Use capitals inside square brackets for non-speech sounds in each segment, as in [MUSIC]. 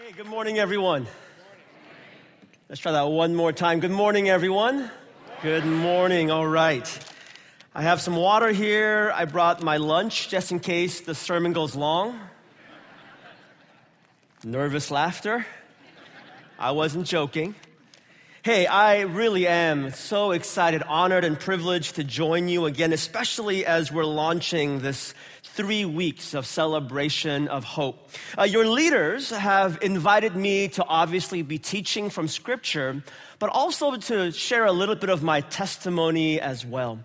Hey, good morning, everyone. Let's try that one more time. Good morning, everyone. Good morning. All right. I have some water here. I brought my lunch just in case the sermon goes long. Nervous laughter. I wasn't joking. Hey, I really am so excited, honored, and privileged to join you again, especially as we're launching this three weeks of celebration of hope. Uh, your leaders have invited me to obviously be teaching from Scripture, but also to share a little bit of my testimony as well.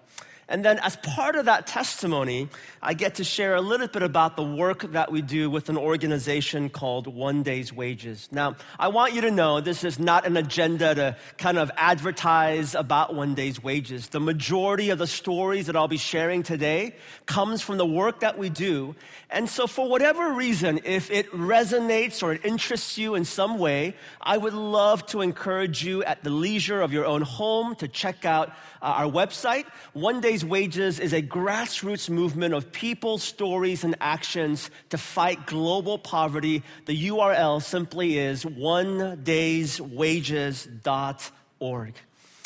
And then, as part of that testimony, I get to share a little bit about the work that we do with an organization called One Day's Wages. Now, I want you to know this is not an agenda to kind of advertise about One Day's Wages. The majority of the stories that I'll be sharing today comes from the work that we do. And so, for whatever reason, if it resonates or it interests you in some way, I would love to encourage you at the leisure of your own home to check out uh, our website. One Day's Wages is a grassroots movement of people, stories, and actions to fight global poverty. The URL simply is onedayswages.org.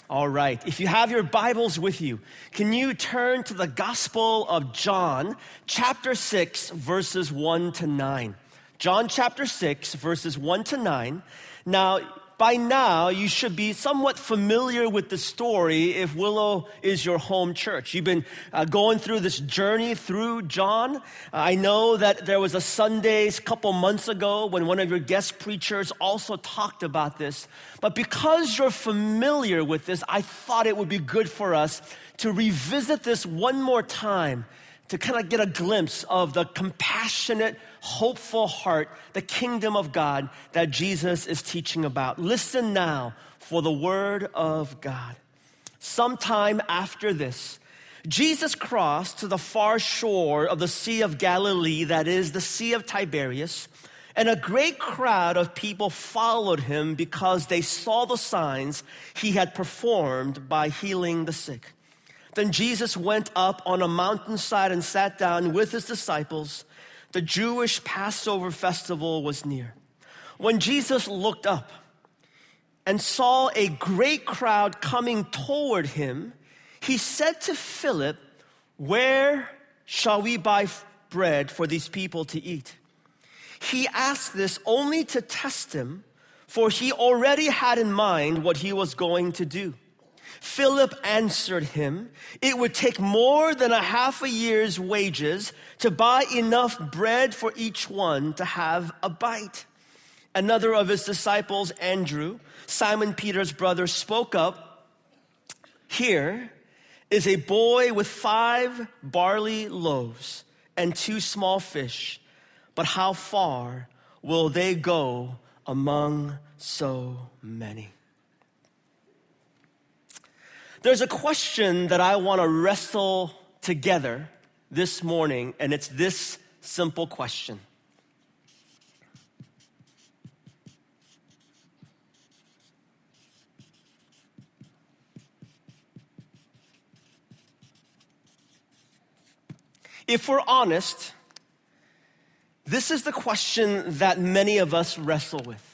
All right. If you have your Bibles with you, can you turn to the Gospel of John, chapter 6, verses 1 to 9? John chapter 6, verses 1 to 9. Now, by now you should be somewhat familiar with the story if Willow is your home church. You've been uh, going through this journey through John. Uh, I know that there was a Sunday a couple months ago when one of your guest preachers also talked about this. But because you're familiar with this, I thought it would be good for us to revisit this one more time to kind of get a glimpse of the compassionate, hopeful heart, the kingdom of God that Jesus is teaching about. Listen now for the word of God. Sometime after this, Jesus crossed to the far shore of the Sea of Galilee, that is, the Sea of Tiberias, and a great crowd of people followed him because they saw the signs he had performed by healing the sick. Then Jesus went up on a mountainside and sat down with his disciples. The Jewish Passover festival was near. When Jesus looked up and saw a great crowd coming toward him, he said to Philip, Where shall we buy bread for these people to eat? He asked this only to test him, for he already had in mind what he was going to do. Philip answered him, It would take more than a half a year's wages to buy enough bread for each one to have a bite. Another of his disciples, Andrew, Simon Peter's brother, spoke up. Here is a boy with five barley loaves and two small fish, but how far will they go among so many? There's a question that I want to wrestle together this morning, and it's this simple question. If we're honest, this is the question that many of us wrestle with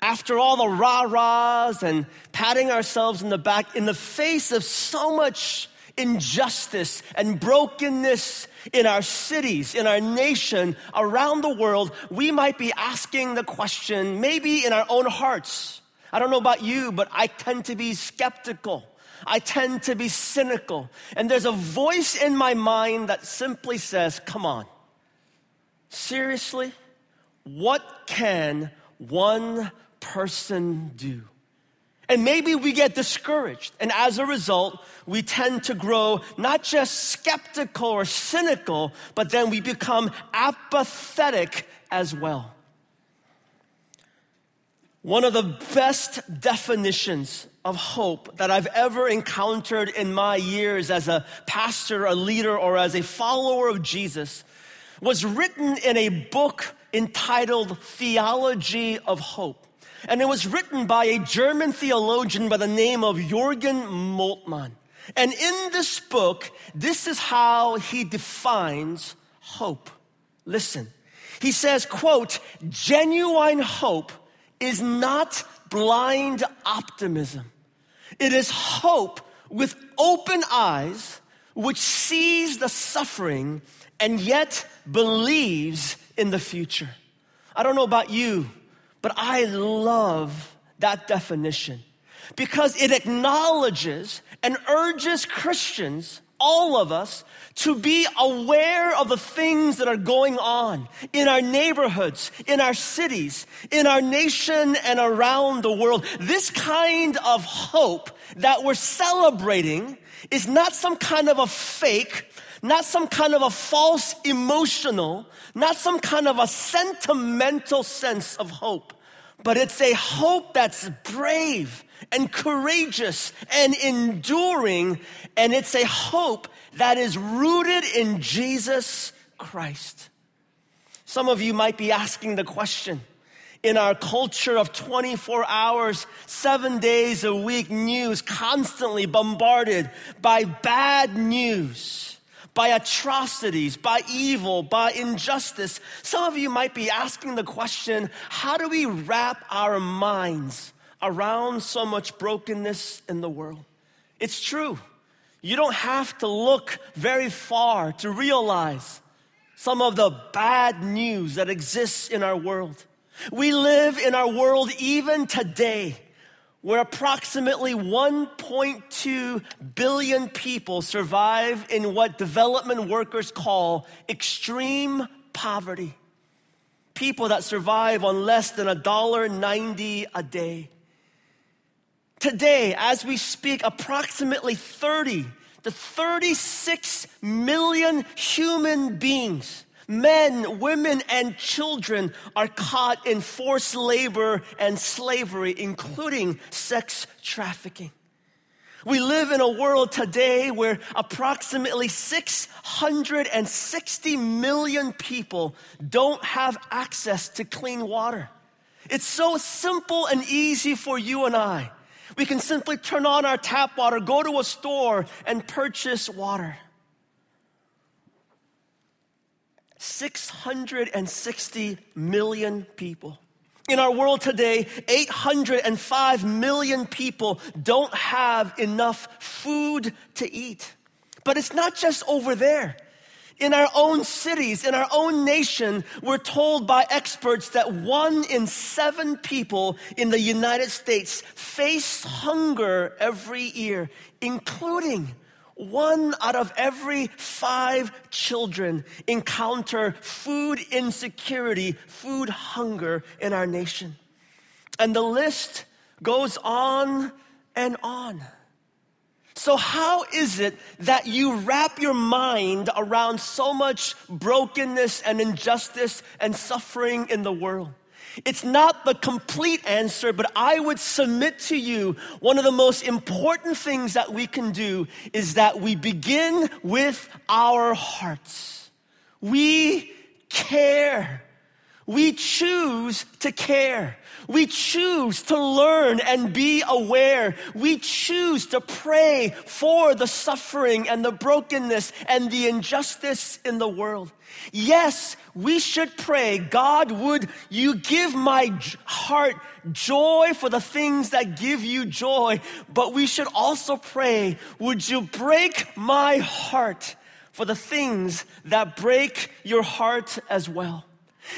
after all the rah rahs and patting ourselves in the back, in the face of so much injustice and brokenness in our cities, in our nation, around the world, we might be asking the question, maybe in our own hearts. I don't know about you, but I tend to be skeptical. I tend to be cynical. And there's a voice in my mind that simply says, Come on, seriously? What can one person do? And maybe we get discouraged. And as a result, we tend to grow not just skeptical or cynical, but then we become apathetic as well. One of the best definitions of hope that I've ever encountered in my years as a pastor, a leader, or as a follower of Jesus was written in a book entitled Theology of Hope. And it was written by a German theologian by the name of Jürgen Moltmann. And in this book, this is how he defines hope. Listen, He says, quote, genuine hope is not blind optimism. It is hope with open eyes, which sees the suffering and yet believes in the future. I don't know about you, but I love that definition because it acknowledges and urges Christians, all of us, to be aware of the things that are going on in our neighborhoods, in our cities, in our nation, and around the world. This kind of hope that we're celebrating is not some kind of a fake, not some kind of a false emotional, not some kind of a sentimental sense of hope, but it's a hope that's brave and courageous and enduring, and it's a hope that is rooted in Jesus Christ. Some of you might be asking the question in our culture of 24 hours, seven days a week news, constantly bombarded by bad news, by atrocities, by evil, by injustice. Some of you might be asking the question how do we wrap our minds around so much brokenness in the world? It's true. You don't have to look very far to realize some of the bad news that exists in our world. We live in our world even today where approximately 1.2 billion people survive in what development workers call extreme poverty. People that survive on less than $1.90 a day. Today, as we speak, approximately 30 to 36 million human beings, men, women, and children, are caught in forced labor and slavery, including sex trafficking. We live in a world today where approximately 660 million people don't have access to clean water. It's so simple and easy for you and I we can simply turn on our tap water, go to a store, and purchase water. 660 million people. In our world today, 805 million people don't have enough food to eat. But it's not just over there. In our own cities, in our own nation, we're told by experts that one in seven people in the United States face hunger every year, including one out of every five children encounter food insecurity, food hunger in our nation. And the list goes on and on. So, how is it that you wrap your mind around so much brokenness and injustice and suffering in the world? It's not the complete answer, but I would submit to you one of the most important things that we can do is that we begin with our hearts. We care. We choose to care. We choose to learn and be aware. We choose to pray for the suffering and the brokenness and the injustice in the world. Yes, we should pray, God, would you give my heart joy for the things that give you joy? But we should also pray, would you break my heart for the things that break your heart as well?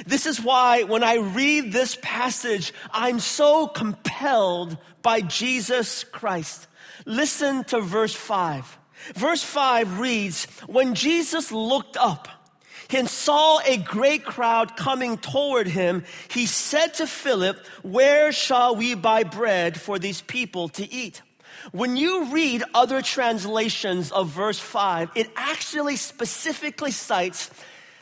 This is why when I read this passage, I'm so compelled by Jesus Christ. Listen to verse 5. Verse 5 reads When Jesus looked up and saw a great crowd coming toward him, he said to Philip, Where shall we buy bread for these people to eat? When you read other translations of verse 5, it actually specifically cites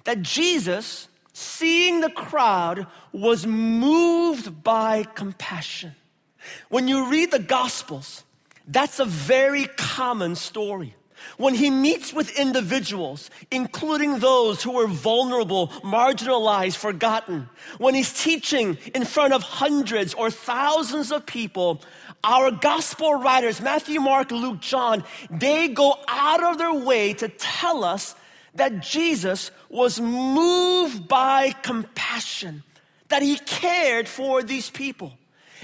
that Jesus seeing the crowd, was moved by compassion. When you read the Gospels, that's a very common story. When he meets with individuals, including those who are vulnerable, marginalized, forgotten, when he's teaching in front of hundreds or thousands of people, our gospel writers, Matthew, Mark, Luke, John, they go out of their way to tell us that Jesus was moved by compassion, that he cared for these people.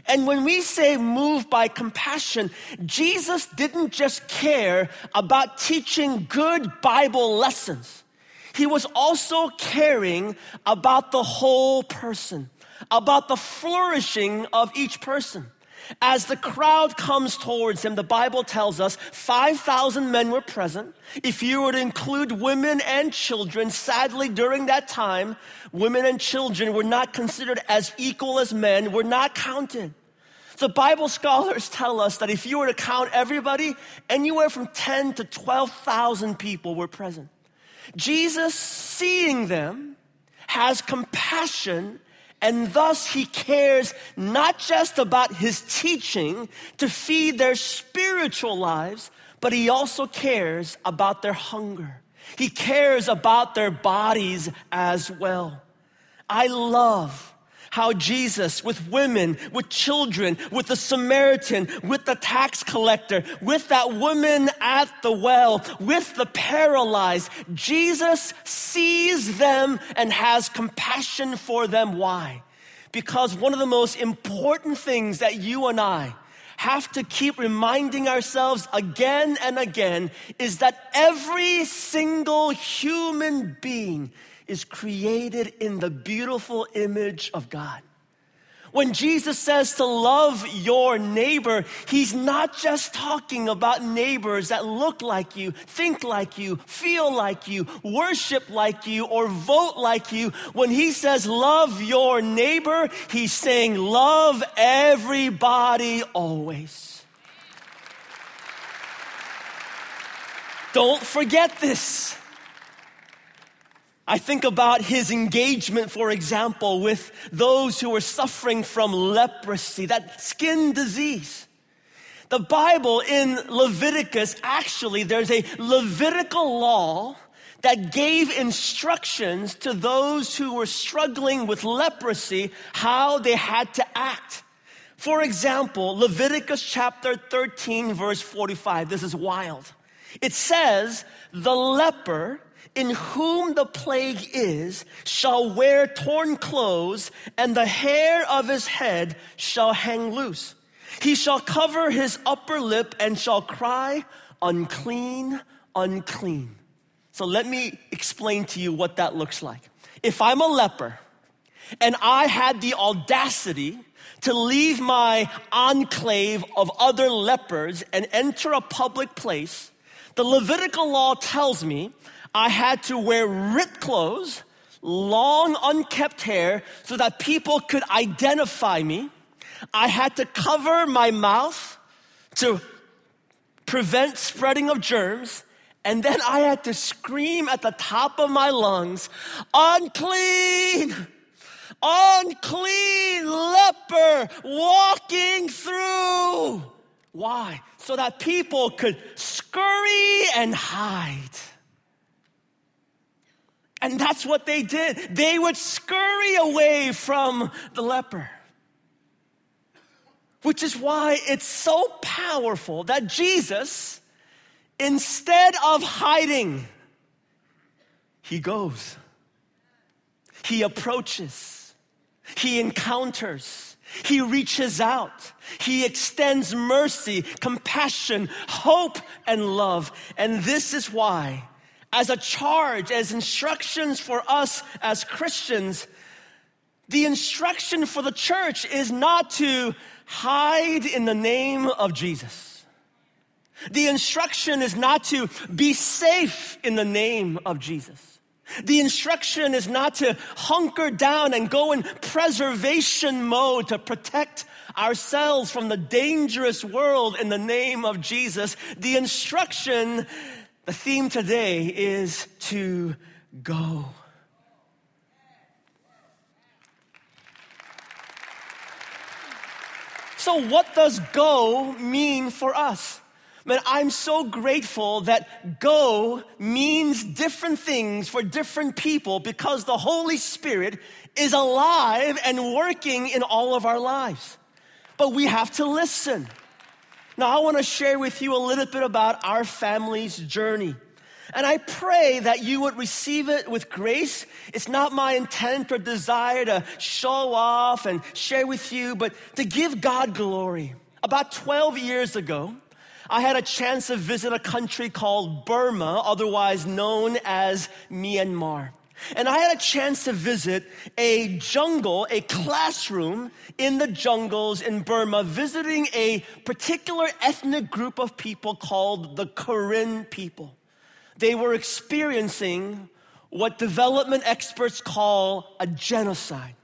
And when we say moved by compassion, Jesus didn't just care about teaching good Bible lessons. He was also caring about the whole person, about the flourishing of each person. As the crowd comes towards him, the Bible tells us 5,000 men were present. If you were to include women and children, sadly, during that time, women and children were not considered as equal as men, were not counted. So Bible scholars tell us that if you were to count everybody, anywhere from 10 to 12,000 people were present. Jesus, seeing them, has compassion and thus he cares not just about his teaching to feed their spiritual lives, but he also cares about their hunger. He cares about their bodies as well. I love how Jesus, with women, with children, with the Samaritan, with the tax collector, with that woman at the well, with the paralyzed, Jesus sees them and has compassion for them. Why? Because one of the most important things that you and I have to keep reminding ourselves again and again is that every single human being is created in the beautiful image of God. When Jesus says to love your neighbor, he's not just talking about neighbors that look like you, think like you, feel like you, worship like you, or vote like you. When he says love your neighbor, he's saying love everybody always. Don't forget this. I think about his engagement, for example, with those who were suffering from leprosy, that skin disease. The Bible in Leviticus, actually, there's a Levitical law that gave instructions to those who were struggling with leprosy how they had to act. For example, Leviticus chapter 13, verse 45. This is wild. It says, The leper in whom the plague is shall wear torn clothes, and the hair of his head shall hang loose. He shall cover his upper lip and shall cry, unclean, unclean. So let me explain to you what that looks like. If I'm a leper and I had the audacity to leave my enclave of other lepers and enter a public place, the Levitical law tells me I had to wear ripped clothes, long unkept hair, so that people could identify me. I had to cover my mouth to prevent spreading of germs. And then I had to scream at the top of my lungs, unclean, unclean leper walking through. Why? So that people could scurry and hide. And that's what they did. They would scurry away from the leper. Which is why it's so powerful that Jesus, instead of hiding, he goes, he approaches, he encounters, he reaches out, he extends mercy, compassion, hope, and love. And this is why as a charge, as instructions for us as Christians, the instruction for the church is not to hide in the name of Jesus. The instruction is not to be safe in the name of Jesus. The instruction is not to hunker down and go in preservation mode to protect ourselves from the dangerous world in the name of Jesus. The instruction the theme today is to go. So, what does go mean for us? Man, I'm so grateful that go means different things for different people because the Holy Spirit is alive and working in all of our lives. But we have to listen. Now, I want to share with you a little bit about our family's journey. And I pray that you would receive it with grace. It's not my intent or desire to show off and share with you, but to give God glory. About 12 years ago, I had a chance to visit a country called Burma, otherwise known as Myanmar. And I had a chance to visit a jungle, a classroom in the jungles in Burma, visiting a particular ethnic group of people called the Karen people. They were experiencing what development experts call a genocide.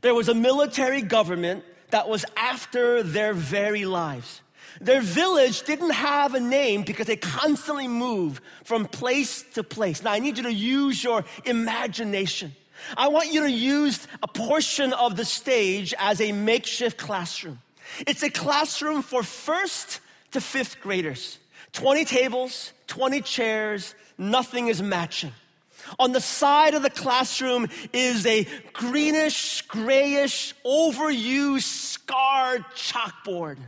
There was a military government that was after their very lives. Their village didn't have a name because they constantly moved from place to place. Now, I need you to use your imagination. I want you to use a portion of the stage as a makeshift classroom. It's a classroom for first to fifth graders. 20 tables, 20 chairs, nothing is matching. On the side of the classroom is a greenish, grayish, overused, scarred chalkboard.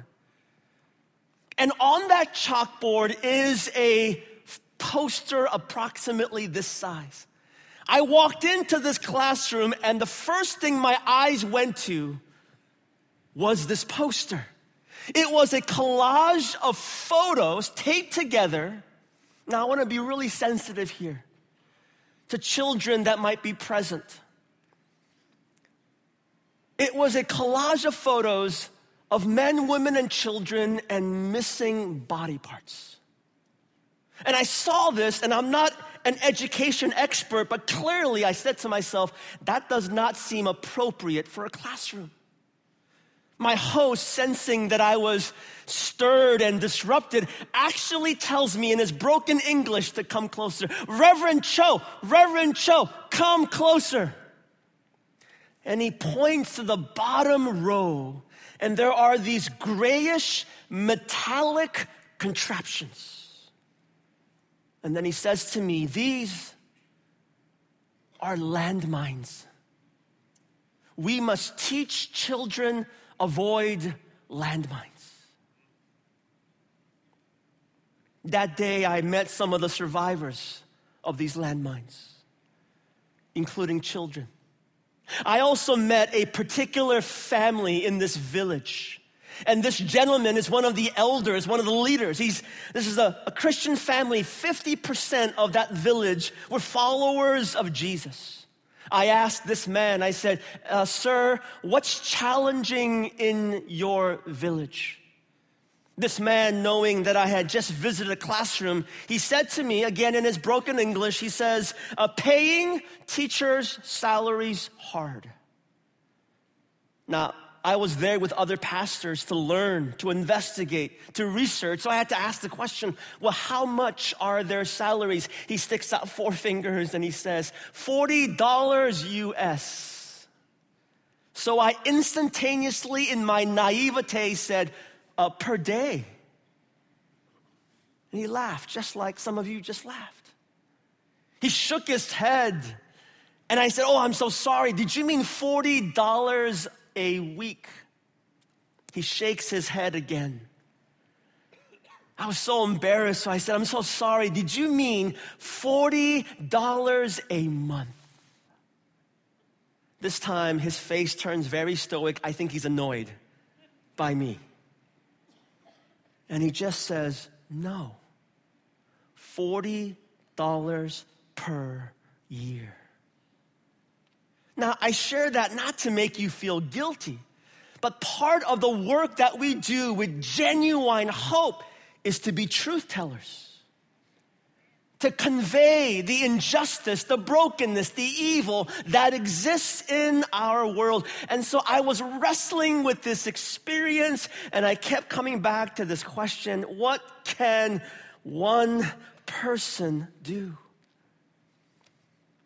And on that chalkboard is a poster approximately this size. I walked into this classroom, and the first thing my eyes went to was this poster. It was a collage of photos taped together. Now, I want to be really sensitive here to children that might be present. It was a collage of photos of men, women, and children and missing body parts. And I saw this, and I'm not an education expert, but clearly I said to myself, that does not seem appropriate for a classroom. My host, sensing that I was stirred and disrupted, actually tells me in his broken English to come closer. Reverend Cho, Reverend Cho, come closer. And he points to the bottom row and there are these grayish metallic contraptions. And then he says to me, These are landmines. We must teach children avoid landmines. That day, I met some of the survivors of these landmines, including children. I also met a particular family in this village. And this gentleman is one of the elders, one of the leaders. He's, this is a, a Christian family. 50% of that village were followers of Jesus. I asked this man, I said, uh, Sir, what's challenging in your village? This man, knowing that I had just visited a classroom, he said to me, again in his broken English, he says, uh, paying teachers' salaries hard. Now, I was there with other pastors to learn, to investigate, to research. So I had to ask the question well, how much are their salaries? He sticks out four [LAUGHS] fingers and he says, $40 US. So I instantaneously, in my naivete, said, uh, per day. And he laughed, just like some of you just laughed. He shook his head. And I said, Oh, I'm so sorry. Did you mean $40 a week? He shakes his head again. I was so embarrassed. So I said, I'm so sorry. Did you mean $40 a month? This time, his face turns very stoic. I think he's annoyed by me. And he just says, no. $40 per year. Now, I share that not to make you feel guilty, but part of the work that we do with genuine hope is to be truth tellers to convey the injustice, the brokenness, the evil that exists in our world. And so I was wrestling with this experience and I kept coming back to this question what can one person do?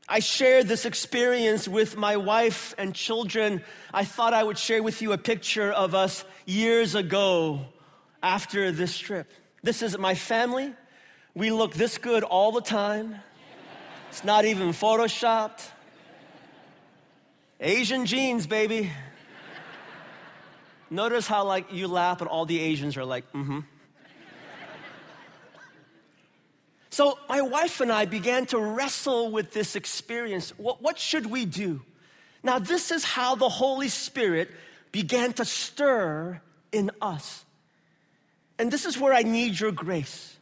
I shared this experience with my wife and children. I thought I would share with you a picture of us years ago after this trip. This is my family. We look this good all the time. It's not even photoshopped. Asian genes, baby. Notice how like you laugh and all the Asians are like, mm-hmm. So, my wife and I began to wrestle with this experience. What, what should we do? Now, this is how the Holy Spirit began to stir in us. And this is where I need your grace.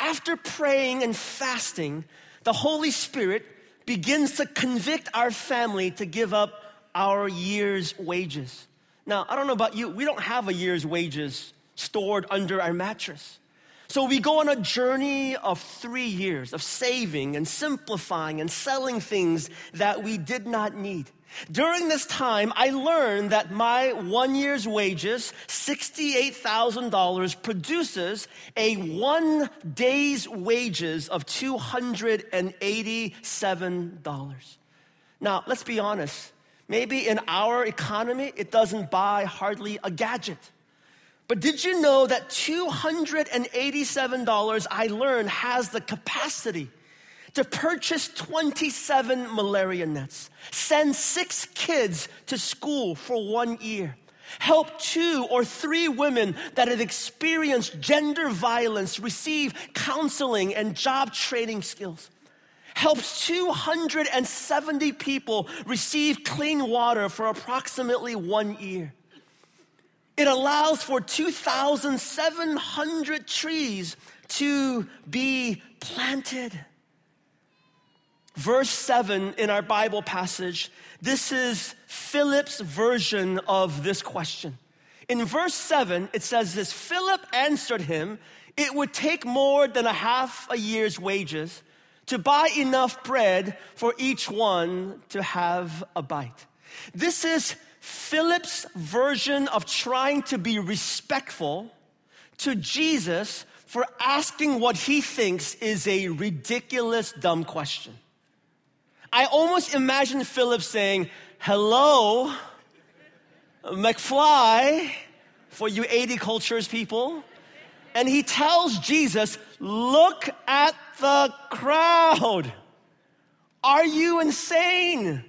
After praying and fasting, the Holy Spirit begins to convict our family to give up our year's wages. Now, I don't know about you, we don't have a year's wages stored under our mattress. So we go on a journey of three years of saving and simplifying and selling things that we did not need. During this time, I learned that my one year's wages, $68,000, produces a one day's wages of $287. Now, let's be honest. Maybe in our economy, it doesn't buy hardly a gadget. But did you know that $287 I learned has the capacity to purchase 27 malaria nets, send six kids to school for one year, help two or three women that have experienced gender violence receive counseling and job training skills, helps 270 people receive clean water for approximately one year. It allows for 2,700 trees to be planted verse 7 in our Bible passage, this is Philip's version of this question. In verse 7, it says this Philip answered him, It would take more than a half a year's wages to buy enough bread for each one to have a bite. This is Philip's version of trying to be respectful to Jesus for asking what he thinks is a ridiculous, dumb question. I almost imagine Philip saying, Hello, McFly, for you 80 cultures people. And he tells Jesus, Look at the crowd. Are you insane?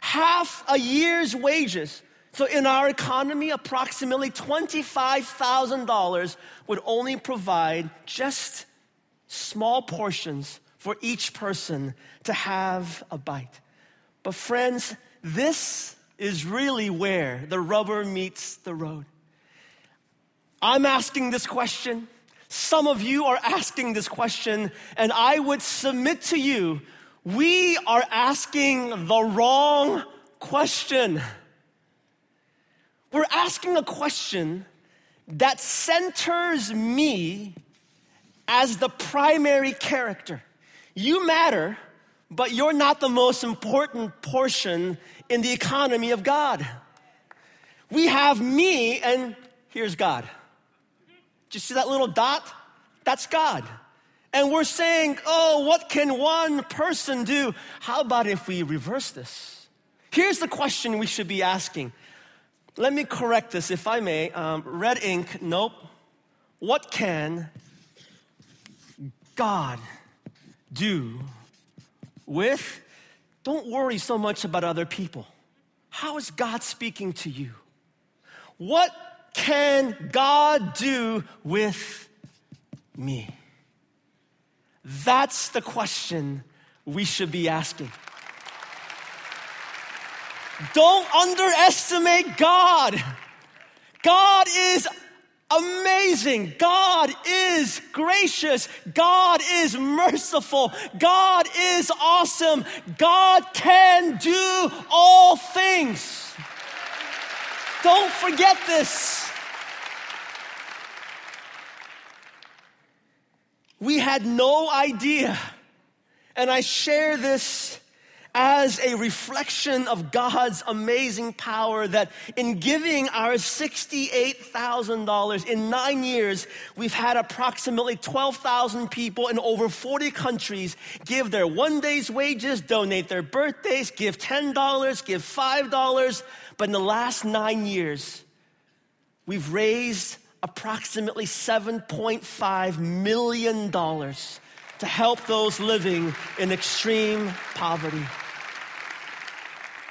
Half a year's wages. So, in our economy, approximately $25,000 would only provide just small portions for each person to have a bite. But, friends, this is really where the rubber meets the road. I'm asking this question. Some of you are asking this question, and I would submit to you we are asking the wrong question. We're asking a question that centers me as the primary character. You matter, but you're not the most important portion in the economy of God. We have me, and here's God. Do you see that little dot? That's God. And we're saying, oh, what can one person do? How about if we reverse this? Here's the question we should be asking. Let me correct this, if I may. Um, red ink, nope. What can God do with, don't worry so much about other people. How is God speaking to you? What can God do with me? That's the question we should be asking. Don't underestimate God. God is amazing. God is gracious. God is merciful. God is awesome. God can do all things. Don't forget this. We had no idea, and I share this as a reflection of God's amazing power that in giving our $68,000 in nine years, we've had approximately 12,000 people in over 40 countries give their one day's wages, donate their birthdays, give $10, give $5. But in the last nine years, we've raised approximately $7.5 million to help those living in extreme poverty.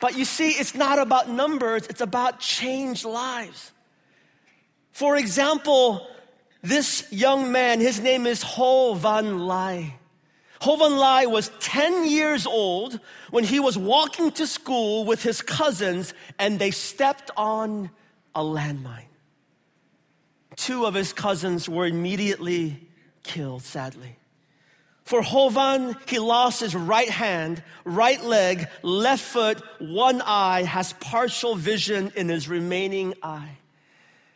But you see, it's not about numbers, it's about changed lives. For example, This young man, his name is Ho Van Lai. Ho Van Lai was 10 years old when he was walking to school with his cousins and they stepped on a landmine. Two of his cousins were immediately killed, sadly. For Hovan, he lost his right hand, right leg, left foot, one eye, has partial vision in his remaining eye.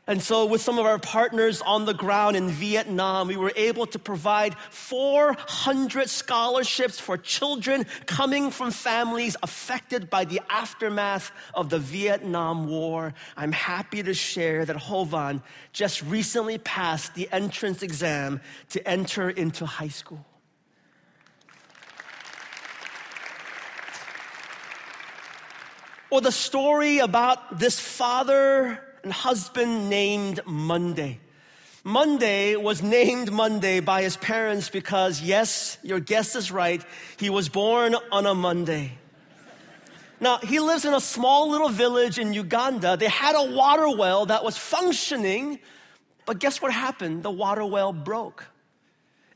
And so, with some of our partners on the ground in Vietnam, we were able to provide 400 scholarships for children coming from families affected by the aftermath of the Vietnam War. I'm happy to share that Hovan just recently passed the entrance exam to enter into high school. Or the story about this father and husband named Monday. Monday was named Monday by his parents because, yes, your guess is right, he was born on a Monday. Now, he lives in a small little village in Uganda. They had a water well that was functioning, but guess what happened? The water well broke.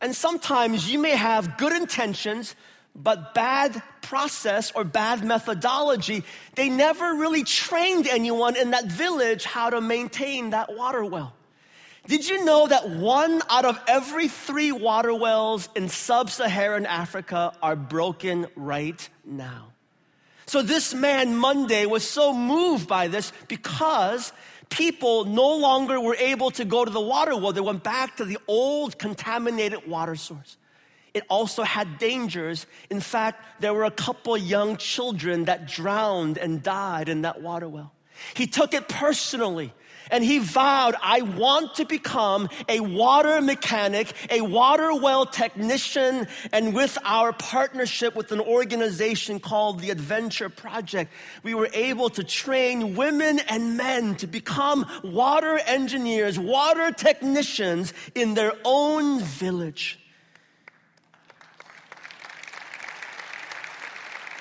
And sometimes you may have good intentions, but bad process or bad methodology. They never really trained anyone in that village how to maintain that water well. Did you know that one out of every three water wells in sub Saharan Africa are broken right now? So, this man, Monday, was so moved by this because people no longer were able to go to the water well. They went back to the old contaminated water source it also had dangers. In fact, there were a couple young children that drowned and died in that water well. He took it personally and he vowed, I want to become a water mechanic, a water well technician, and with our partnership with an organization called the Adventure Project, we were able to train women and men to become water engineers, water technicians in their own village.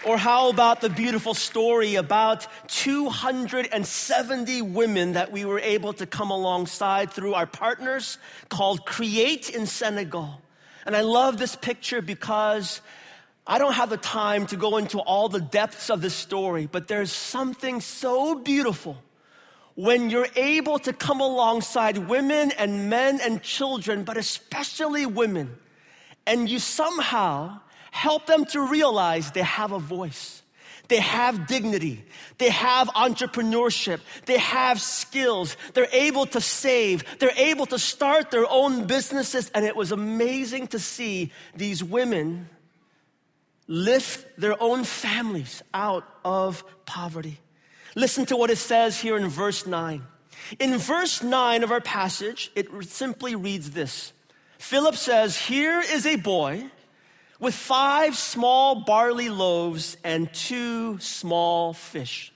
Or how about the beautiful story about 270 women that we were able to come alongside through our partners called Create in Senegal? And I love this picture because I don't have the time to go into all the depths of this story, but there's something so beautiful when you're able to come alongside women and men and children, but especially women, and you somehow help them to realize they have a voice. They have dignity. They have entrepreneurship. They have skills. They're able to save. They're able to start their own businesses. And it was amazing to see these women lift their own families out of poverty. Listen to what it says here in verse 9. In verse 9 of our passage, it simply reads this Philip says, Here is a boy with five small barley loaves and two small fish.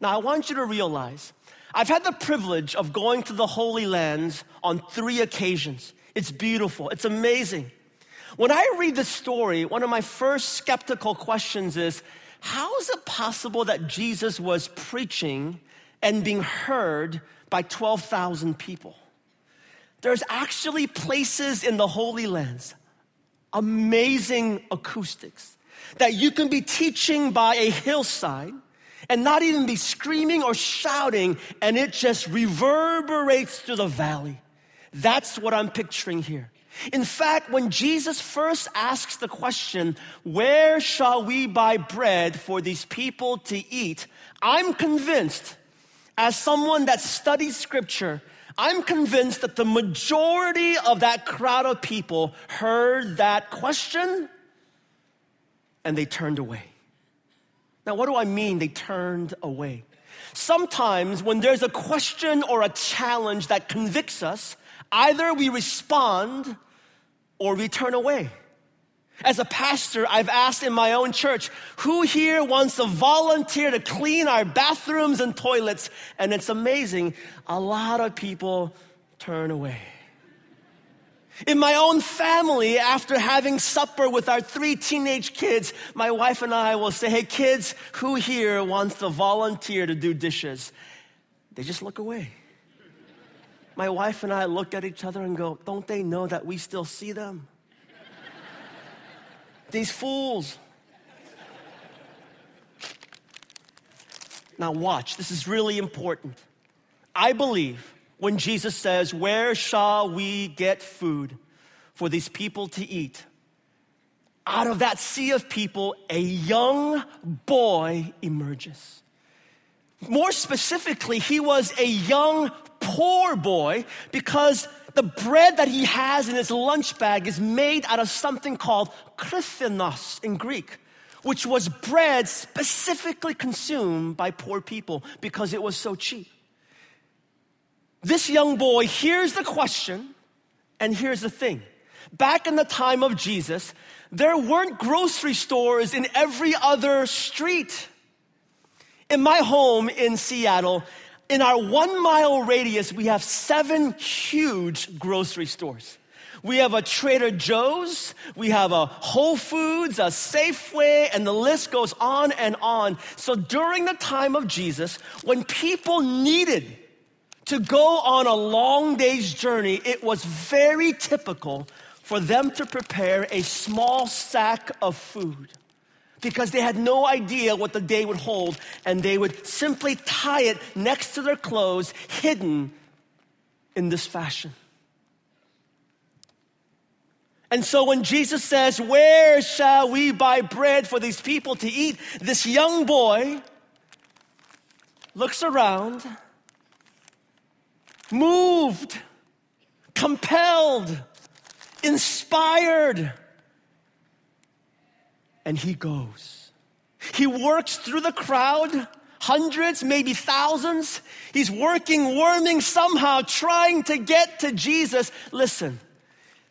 Now, I want you to realize I've had the privilege of going to the Holy Lands on three occasions. It's beautiful, it's amazing. When I read the story, one of my first skeptical questions is how is it possible that Jesus was preaching and being heard by 12,000 people? There's actually places in the Holy Lands amazing acoustics that you can be teaching by a hillside and not even be screaming or shouting, and it just reverberates through the valley. That's what I'm picturing here. In fact, when Jesus first asks the question, Where shall we buy bread for these people to eat? I'm convinced, as someone that studies scripture, I'm convinced that the majority of that crowd of people heard that question and they turned away. Now, what do I mean they turned away? Sometimes when there's a question or a challenge that convicts us, either we respond or we turn away. As a pastor, I've asked in my own church, who here wants to volunteer to clean our bathrooms and toilets? And it's amazing, a lot of people turn away. In my own family, after having supper with our three teenage kids, my wife and I will say, Hey, kids, who here wants to volunteer to do dishes? They just look away. My wife and I look at each other and go, Don't they know that we still see them? These fools. Now, watch, this is really important. I believe when Jesus says, Where shall we get food for these people to eat? Out of that sea of people, a young boy emerges. More specifically, he was a young poor boy because the bread that he has in his lunch bag is made out of something called krithinos in Greek, which was bread specifically consumed by poor people because it was so cheap. This young boy hears the question, and here's the thing. Back in the time of Jesus, there weren't grocery stores in every other street. In my home in Seattle, in our one mile radius, we have seven huge grocery stores. We have a Trader Joe's, we have a Whole Foods, a Safeway, and the list goes on and on. So during the time of Jesus, when people needed to go on a long day's journey, it was very typical for them to prepare a small sack of food because they had no idea what the day would hold, and they would simply tie it next to their clothes, hidden in this fashion. And so when Jesus says, Where shall we buy bread for these people to eat? This young boy looks around, moved, compelled, inspired and he goes. He works through the crowd, hundreds, maybe thousands. He's working, worming, somehow trying to get to Jesus. Listen,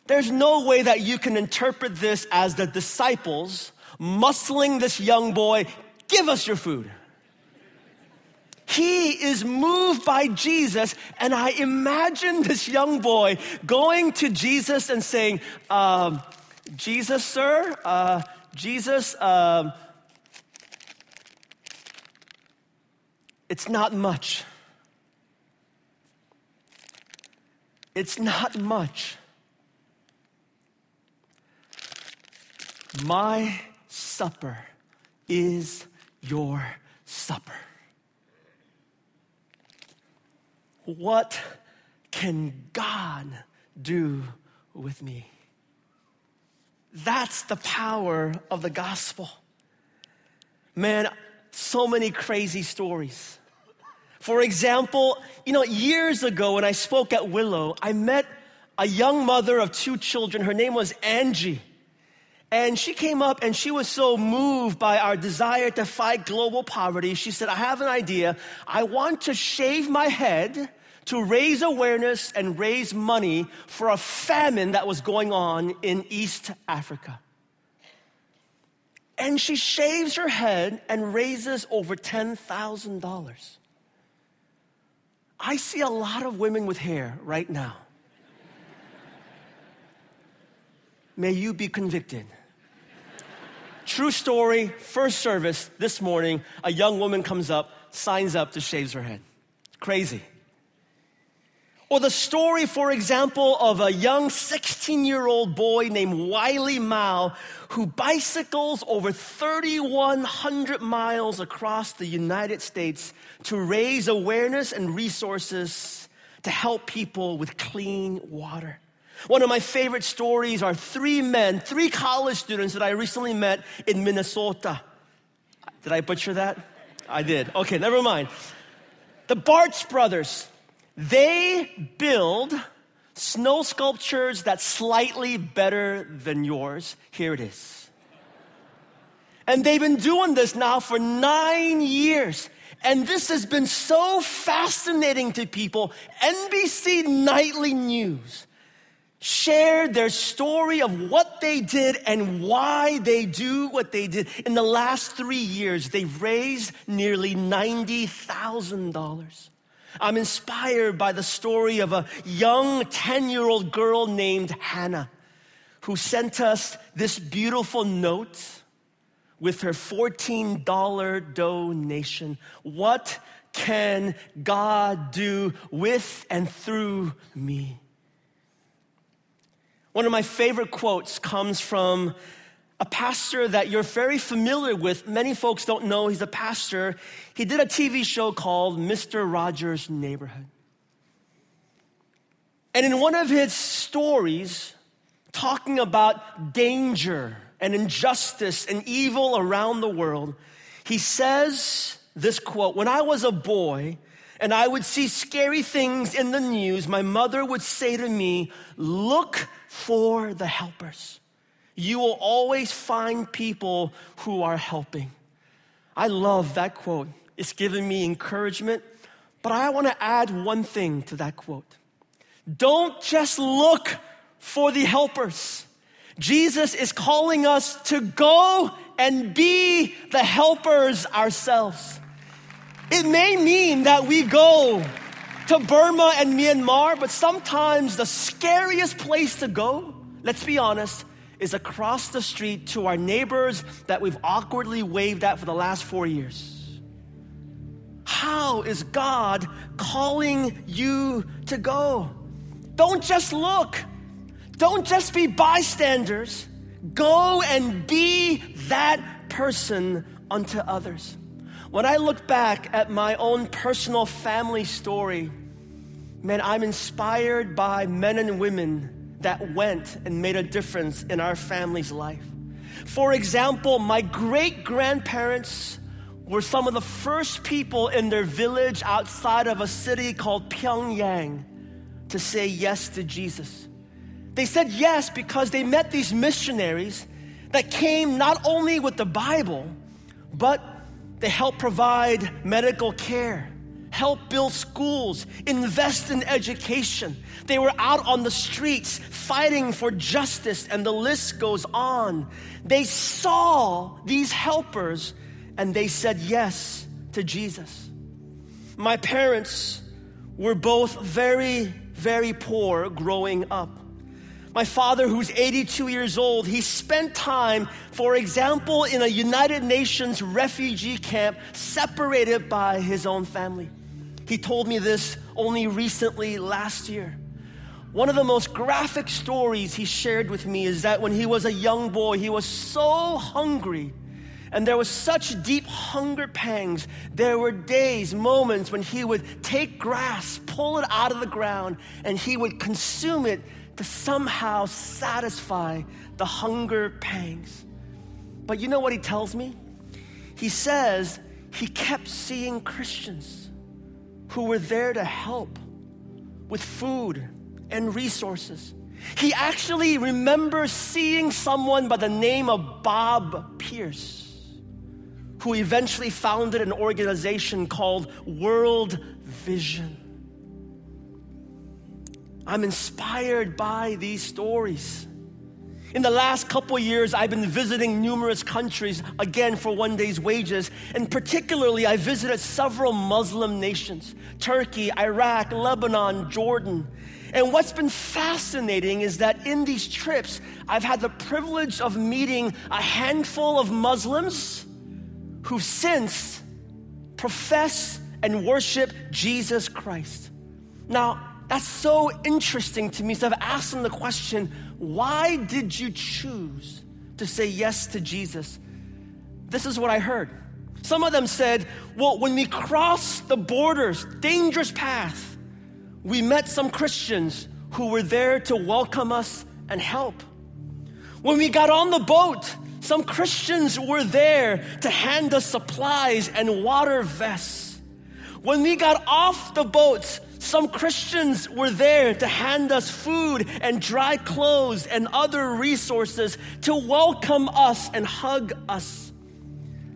there's no way that you can interpret this as the disciples muscling this young boy, give us your food. He is moved by Jesus, and I imagine this young boy going to Jesus and saying, um, Jesus, sir, uh, Jesus, um, it's not much. It's not much. My supper is your supper. What can God do with me? That's the power of the gospel. Man, so many crazy stories. For example, you know, years ago when I spoke at Willow, I met a young mother of two children. Her name was Angie. And she came up and she was so moved by our desire to fight global poverty. She said, I have an idea. I want to shave my head to raise awareness and raise money for a famine that was going on in East Africa. And she shaves her head and raises over $10,000. I see a lot of women with hair right now. May you be convicted. True story, first service this morning, a young woman comes up, signs up to shave her head. Crazy. Or the story, for example, of a young 16 year old boy named Wiley Mao who bicycles over 3,100 miles across the United States to raise awareness and resources to help people with clean water. One of my favorite stories are three men, three college students that I recently met in Minnesota. Did I butcher that? I did. Okay, never mind. The Bartz brothers they build snow sculptures that's slightly better than yours. Here it is. And they've been doing this now for nine years. And this has been so fascinating to people. NBC Nightly News shared their story of what they did and why they do what they did. In the last three years, they've raised nearly $90,000. I'm inspired by the story of a young 10 year old girl named Hannah who sent us this beautiful note with her $14 donation. What can God do with and through me? One of my favorite quotes comes from a pastor that you're very familiar with. Many folks don't know he's a pastor. He did a TV show called Mr. Rogers' Neighborhood. And in one of his stories, talking about danger and injustice and evil around the world, he says this quote When I was a boy and I would see scary things in the news, my mother would say to me, Look for the helpers. You will always find people who are helping. I love that quote. It's given me encouragement, but I want to add one thing to that quote. Don't just look for the helpers. Jesus is calling us to go and be the helpers ourselves. It may mean that we go to Burma and Myanmar, but sometimes the scariest place to go, let's be honest, is across the street to our neighbors that we've awkwardly waved at for the last four years. How is God calling you to go? Don't just look. Don't just be bystanders. Go and be that person unto others. When I look back at my own personal family story, man, I'm inspired by men and women that went and made a difference in our family's life. For example, my great grandparents were some of the first people in their village outside of a city called Pyongyang to say yes to Jesus. They said yes because they met these missionaries that came not only with the Bible, but they helped provide medical care, help build schools, invest in education. They were out on the streets fighting for justice, and the list goes on. They saw these helpers and they said yes to Jesus. My parents were both very very poor growing up. My father, who's 82 years old, he spent time, for example, in a United Nations refugee camp separated by his own family. He told me this only recently last year. One of the most graphic stories he shared with me is that when he was a young boy, he was so hungry and there was such deep hunger pangs. There were days, moments when he would take grass, pull it out of the ground, and he would consume it to somehow satisfy the hunger pangs. But you know what he tells me? He says he kept seeing Christians who were there to help with food and resources. He actually remembers seeing someone by the name of Bob Pierce who eventually founded an organization called World Vision. I'm inspired by these stories. In the last couple years, I've been visiting numerous countries, again for one day's wages, and particularly I visited several Muslim nations Turkey, Iraq, Lebanon, Jordan. And what's been fascinating is that in these trips, I've had the privilege of meeting a handful of Muslims who since profess and worship Jesus Christ. Now, that's so interesting to me. So I've asked them the question why did you choose to say yes to Jesus? This is what I heard. Some of them said, Well, when we crossed the borders, dangerous path, we met some Christians who were there to welcome us and help. When we got on the boat, some Christians were there to hand us supplies and water vests. When we got off the boats, some Christians were there to hand us food and dry clothes and other resources to welcome us and hug us.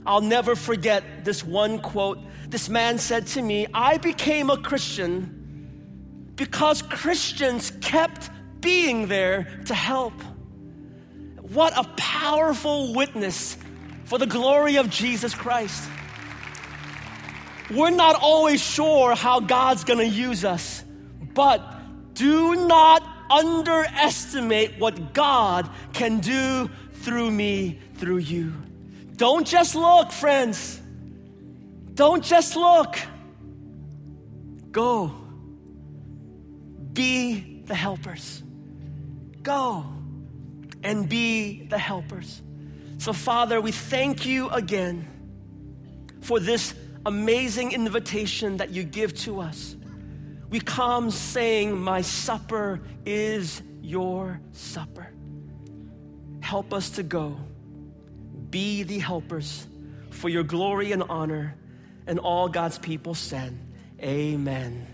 I'll never forget this one quote. This man said to me, I became a Christian because Christians kept being there to help. What a powerful witness for the glory of Jesus Christ. We're not always sure how God's gonna use us, but do not underestimate what God can do through me, through you. Don't just look, friends. Don't just look. Go. Be the helpers. Go and be the helpers. So, Father, we thank you again for this amazing invitation that you give to us. We come saying, My supper is your supper. Help us to go. Be the helpers for your glory and honor. And all God's people said, Amen.